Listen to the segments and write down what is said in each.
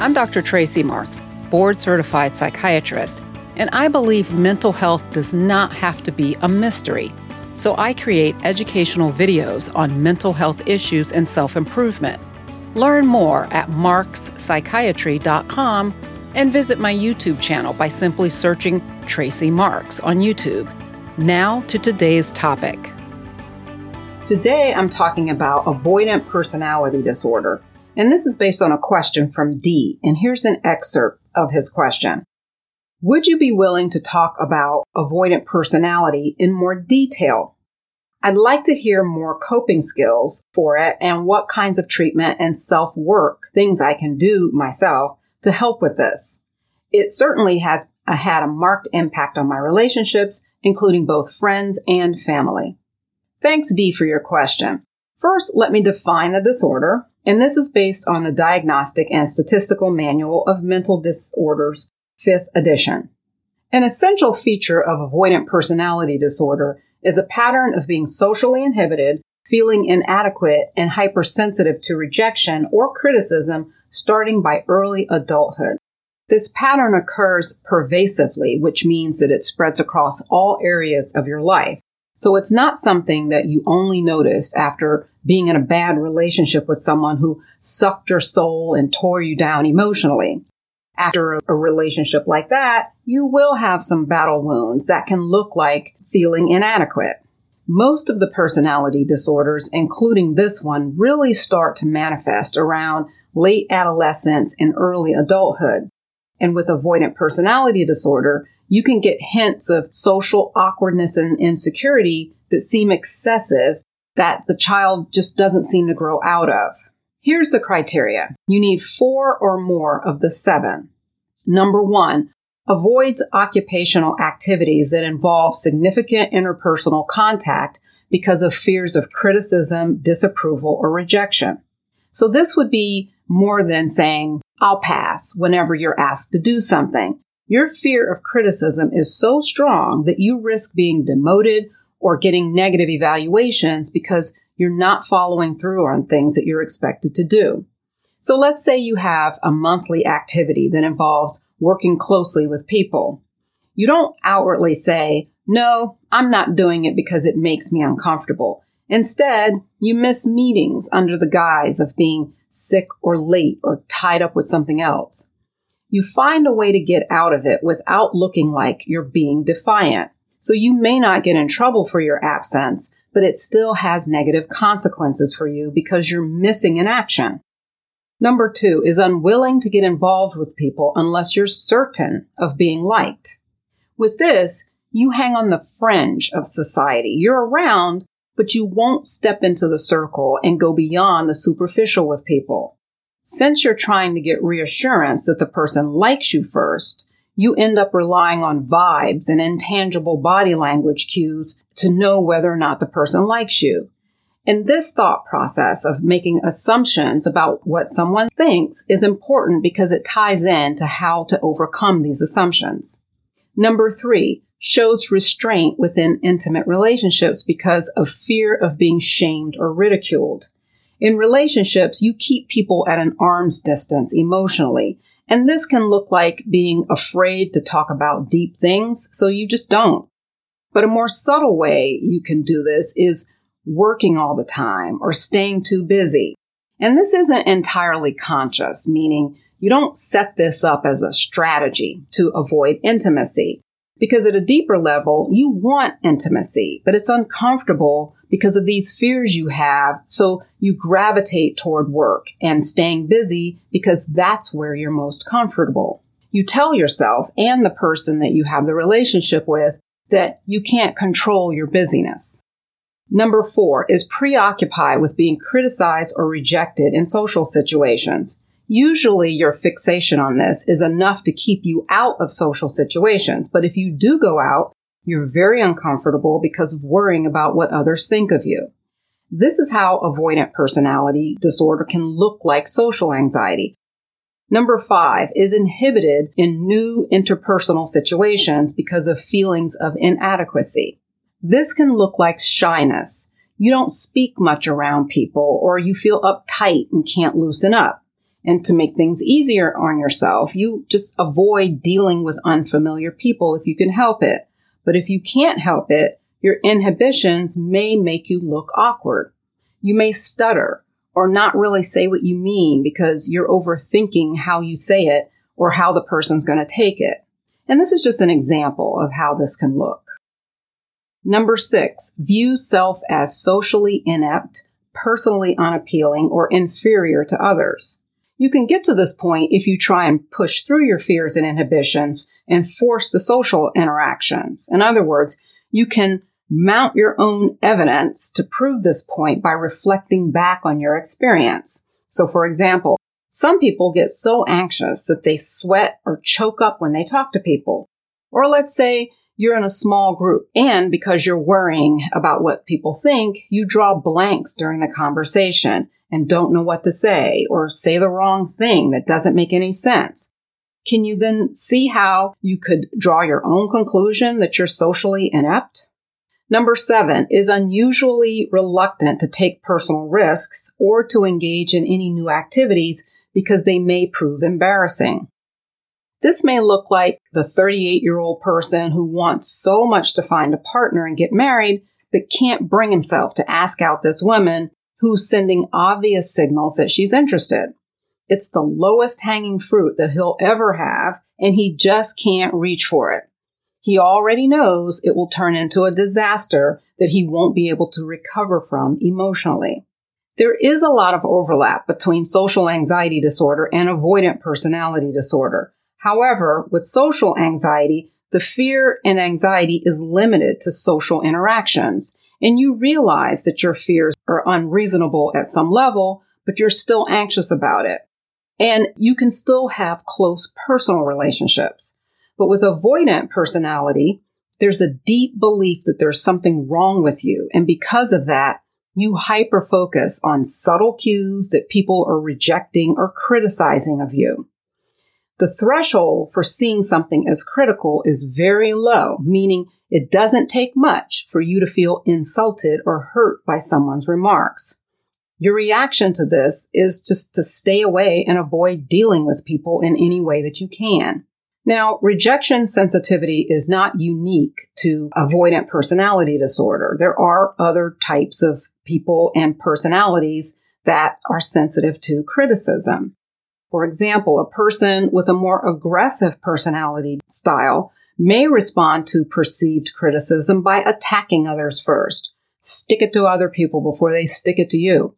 I'm Dr. Tracy Marks, board certified psychiatrist, and I believe mental health does not have to be a mystery. So I create educational videos on mental health issues and self improvement. Learn more at markspsychiatry.com and visit my YouTube channel by simply searching Tracy Marks on YouTube. Now to today's topic. Today I'm talking about avoidant personality disorder. And this is based on a question from D. And here's an excerpt of his question. Would you be willing to talk about avoidant personality in more detail? I'd like to hear more coping skills for it and what kinds of treatment and self work things I can do myself to help with this. It certainly has uh, had a marked impact on my relationships, including both friends and family. Thanks, D, for your question. First, let me define the disorder, and this is based on the Diagnostic and Statistical Manual of Mental Disorders, 5th edition. An essential feature of avoidant personality disorder is a pattern of being socially inhibited, feeling inadequate, and hypersensitive to rejection or criticism starting by early adulthood. This pattern occurs pervasively, which means that it spreads across all areas of your life. So it's not something that you only noticed after being in a bad relationship with someone who sucked your soul and tore you down emotionally. After a relationship like that, you will have some battle wounds that can look like feeling inadequate. Most of the personality disorders, including this one, really start to manifest around late adolescence and early adulthood. And with avoidant personality disorder, you can get hints of social awkwardness and insecurity that seem excessive that the child just doesn't seem to grow out of. Here's the criteria. You need four or more of the seven. Number one, avoids occupational activities that involve significant interpersonal contact because of fears of criticism, disapproval, or rejection. So this would be more than saying, I'll pass whenever you're asked to do something. Your fear of criticism is so strong that you risk being demoted or getting negative evaluations because you're not following through on things that you're expected to do. So let's say you have a monthly activity that involves working closely with people. You don't outwardly say, no, I'm not doing it because it makes me uncomfortable. Instead, you miss meetings under the guise of being sick or late or tied up with something else. You find a way to get out of it without looking like you're being defiant. So you may not get in trouble for your absence, but it still has negative consequences for you because you're missing an action. Number two is unwilling to get involved with people unless you're certain of being liked. With this, you hang on the fringe of society. You're around, but you won't step into the circle and go beyond the superficial with people. Since you're trying to get reassurance that the person likes you first, you end up relying on vibes and intangible body language cues to know whether or not the person likes you. And this thought process of making assumptions about what someone thinks is important because it ties in to how to overcome these assumptions. Number three, shows restraint within intimate relationships because of fear of being shamed or ridiculed. In relationships, you keep people at an arm's distance emotionally and this can look like being afraid to talk about deep things, so you just don't. But a more subtle way you can do this is working all the time or staying too busy. And this isn't entirely conscious, meaning you don't set this up as a strategy to avoid intimacy. Because at a deeper level, you want intimacy, but it's uncomfortable because of these fears you have. So you gravitate toward work and staying busy because that's where you're most comfortable. You tell yourself and the person that you have the relationship with that you can't control your busyness. Number four is preoccupy with being criticized or rejected in social situations. Usually your fixation on this is enough to keep you out of social situations. But if you do go out, you're very uncomfortable because of worrying about what others think of you. This is how avoidant personality disorder can look like social anxiety. Number five is inhibited in new interpersonal situations because of feelings of inadequacy. This can look like shyness. You don't speak much around people or you feel uptight and can't loosen up. And to make things easier on yourself, you just avoid dealing with unfamiliar people if you can help it. But if you can't help it, your inhibitions may make you look awkward. You may stutter or not really say what you mean because you're overthinking how you say it or how the person's going to take it. And this is just an example of how this can look. Number six, view self as socially inept, personally unappealing, or inferior to others. You can get to this point if you try and push through your fears and inhibitions and force the social interactions. In other words, you can mount your own evidence to prove this point by reflecting back on your experience. So, for example, some people get so anxious that they sweat or choke up when they talk to people. Or let's say you're in a small group and because you're worrying about what people think, you draw blanks during the conversation and don't know what to say or say the wrong thing that doesn't make any sense. Can you then see how you could draw your own conclusion that you're socially inept? Number seven is unusually reluctant to take personal risks or to engage in any new activities because they may prove embarrassing. This may look like the 38 year old person who wants so much to find a partner and get married, but can't bring himself to ask out this woman who's sending obvious signals that she's interested. It's the lowest hanging fruit that he'll ever have, and he just can't reach for it. He already knows it will turn into a disaster that he won't be able to recover from emotionally. There is a lot of overlap between social anxiety disorder and avoidant personality disorder. However, with social anxiety, the fear and anxiety is limited to social interactions, and you realize that your fears are unreasonable at some level, but you're still anxious about it. And you can still have close personal relationships. But with avoidant personality, there's a deep belief that there's something wrong with you. And because of that, you hyper focus on subtle cues that people are rejecting or criticizing of you. The threshold for seeing something as critical is very low, meaning it doesn't take much for you to feel insulted or hurt by someone's remarks. Your reaction to this is just to stay away and avoid dealing with people in any way that you can. Now, rejection sensitivity is not unique to avoidant personality disorder. There are other types of people and personalities that are sensitive to criticism. For example, a person with a more aggressive personality style may respond to perceived criticism by attacking others first. Stick it to other people before they stick it to you.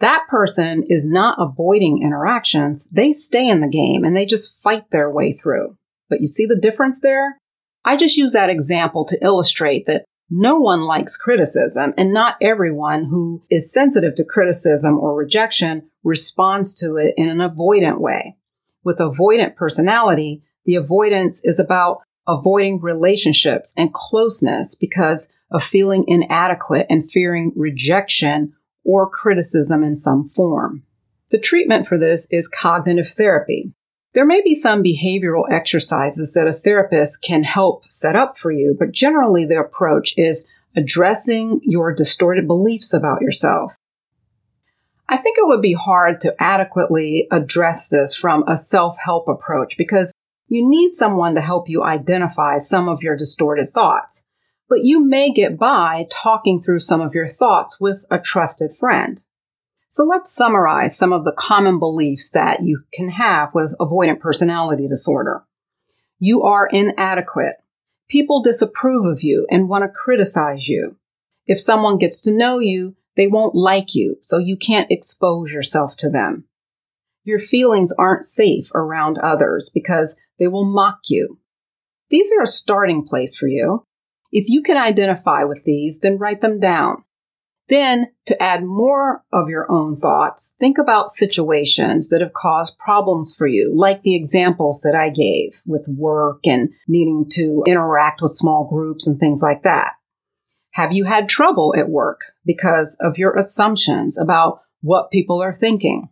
That person is not avoiding interactions. They stay in the game and they just fight their way through. But you see the difference there? I just use that example to illustrate that no one likes criticism, and not everyone who is sensitive to criticism or rejection responds to it in an avoidant way. With avoidant personality, the avoidance is about avoiding relationships and closeness because of feeling inadequate and fearing rejection or criticism in some form. The treatment for this is cognitive therapy. There may be some behavioral exercises that a therapist can help set up for you, but generally the approach is addressing your distorted beliefs about yourself. I think it would be hard to adequately address this from a self help approach because you need someone to help you identify some of your distorted thoughts. But you may get by talking through some of your thoughts with a trusted friend. So let's summarize some of the common beliefs that you can have with avoidant personality disorder. You are inadequate. People disapprove of you and want to criticize you. If someone gets to know you, they won't like you, so you can't expose yourself to them. Your feelings aren't safe around others because they will mock you. These are a starting place for you. If you can identify with these, then write them down. Then, to add more of your own thoughts, think about situations that have caused problems for you, like the examples that I gave with work and needing to interact with small groups and things like that. Have you had trouble at work because of your assumptions about what people are thinking?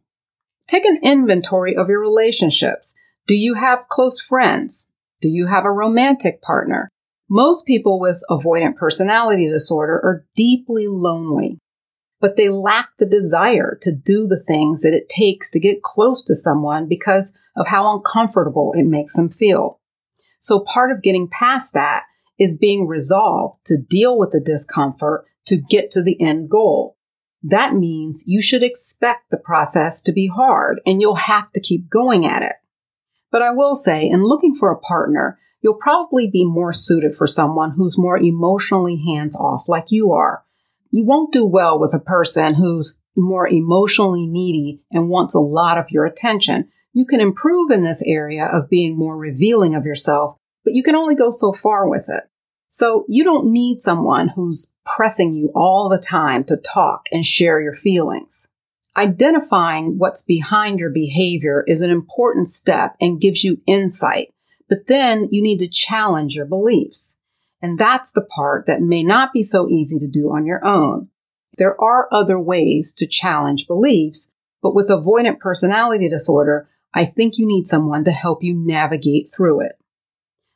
Take an inventory of your relationships. Do you have close friends? Do you have a romantic partner? Most people with avoidant personality disorder are deeply lonely. but they lack the desire to do the things that it takes to get close to someone because of how uncomfortable it makes them feel. So part of getting past that is being resolved to deal with the discomfort to get to the end goal. That means you should expect the process to be hard and you'll have to keep going at it. But I will say, in looking for a partner, you'll probably be more suited for someone who's more emotionally hands off like you are. You won't do well with a person who's more emotionally needy and wants a lot of your attention. You can improve in this area of being more revealing of yourself, but you can only go so far with it. So you don't need someone who's pressing you all the time to talk and share your feelings. Identifying what's behind your behavior is an important step and gives you insight, but then you need to challenge your beliefs. And that's the part that may not be so easy to do on your own. There are other ways to challenge beliefs, but with avoidant personality disorder, I think you need someone to help you navigate through it.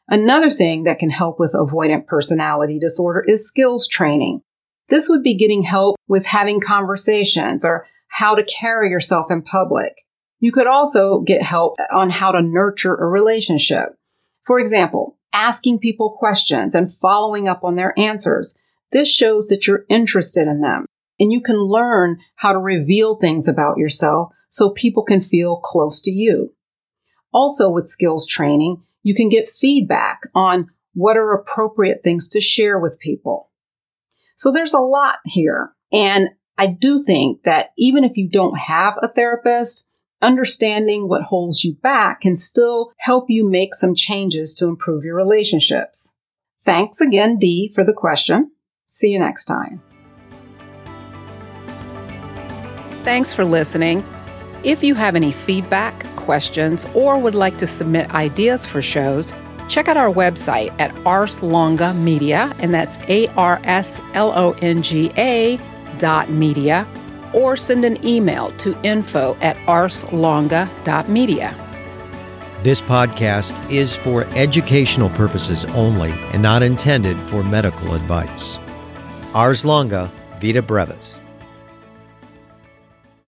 Another thing that can help with avoidant personality disorder is skills training. This would be getting help with having conversations or how to carry yourself in public. You could also get help on how to nurture a relationship. For example, asking people questions and following up on their answers. This shows that you're interested in them and you can learn how to reveal things about yourself so people can feel close to you. Also with skills training, you can get feedback on what are appropriate things to share with people. So there's a lot here. And I do think that even if you don't have a therapist, understanding what holds you back can still help you make some changes to improve your relationships. Thanks again, Dee, for the question. See you next time. Thanks for listening. If you have any feedback, questions, or would like to submit ideas for shows, check out our website at Ars Longa Media, and that's A R S L O N G A dot media, or send an email to info at arslonga.media. This podcast is for educational purposes only and not intended for medical advice. Ars Longa, Vita Brevis.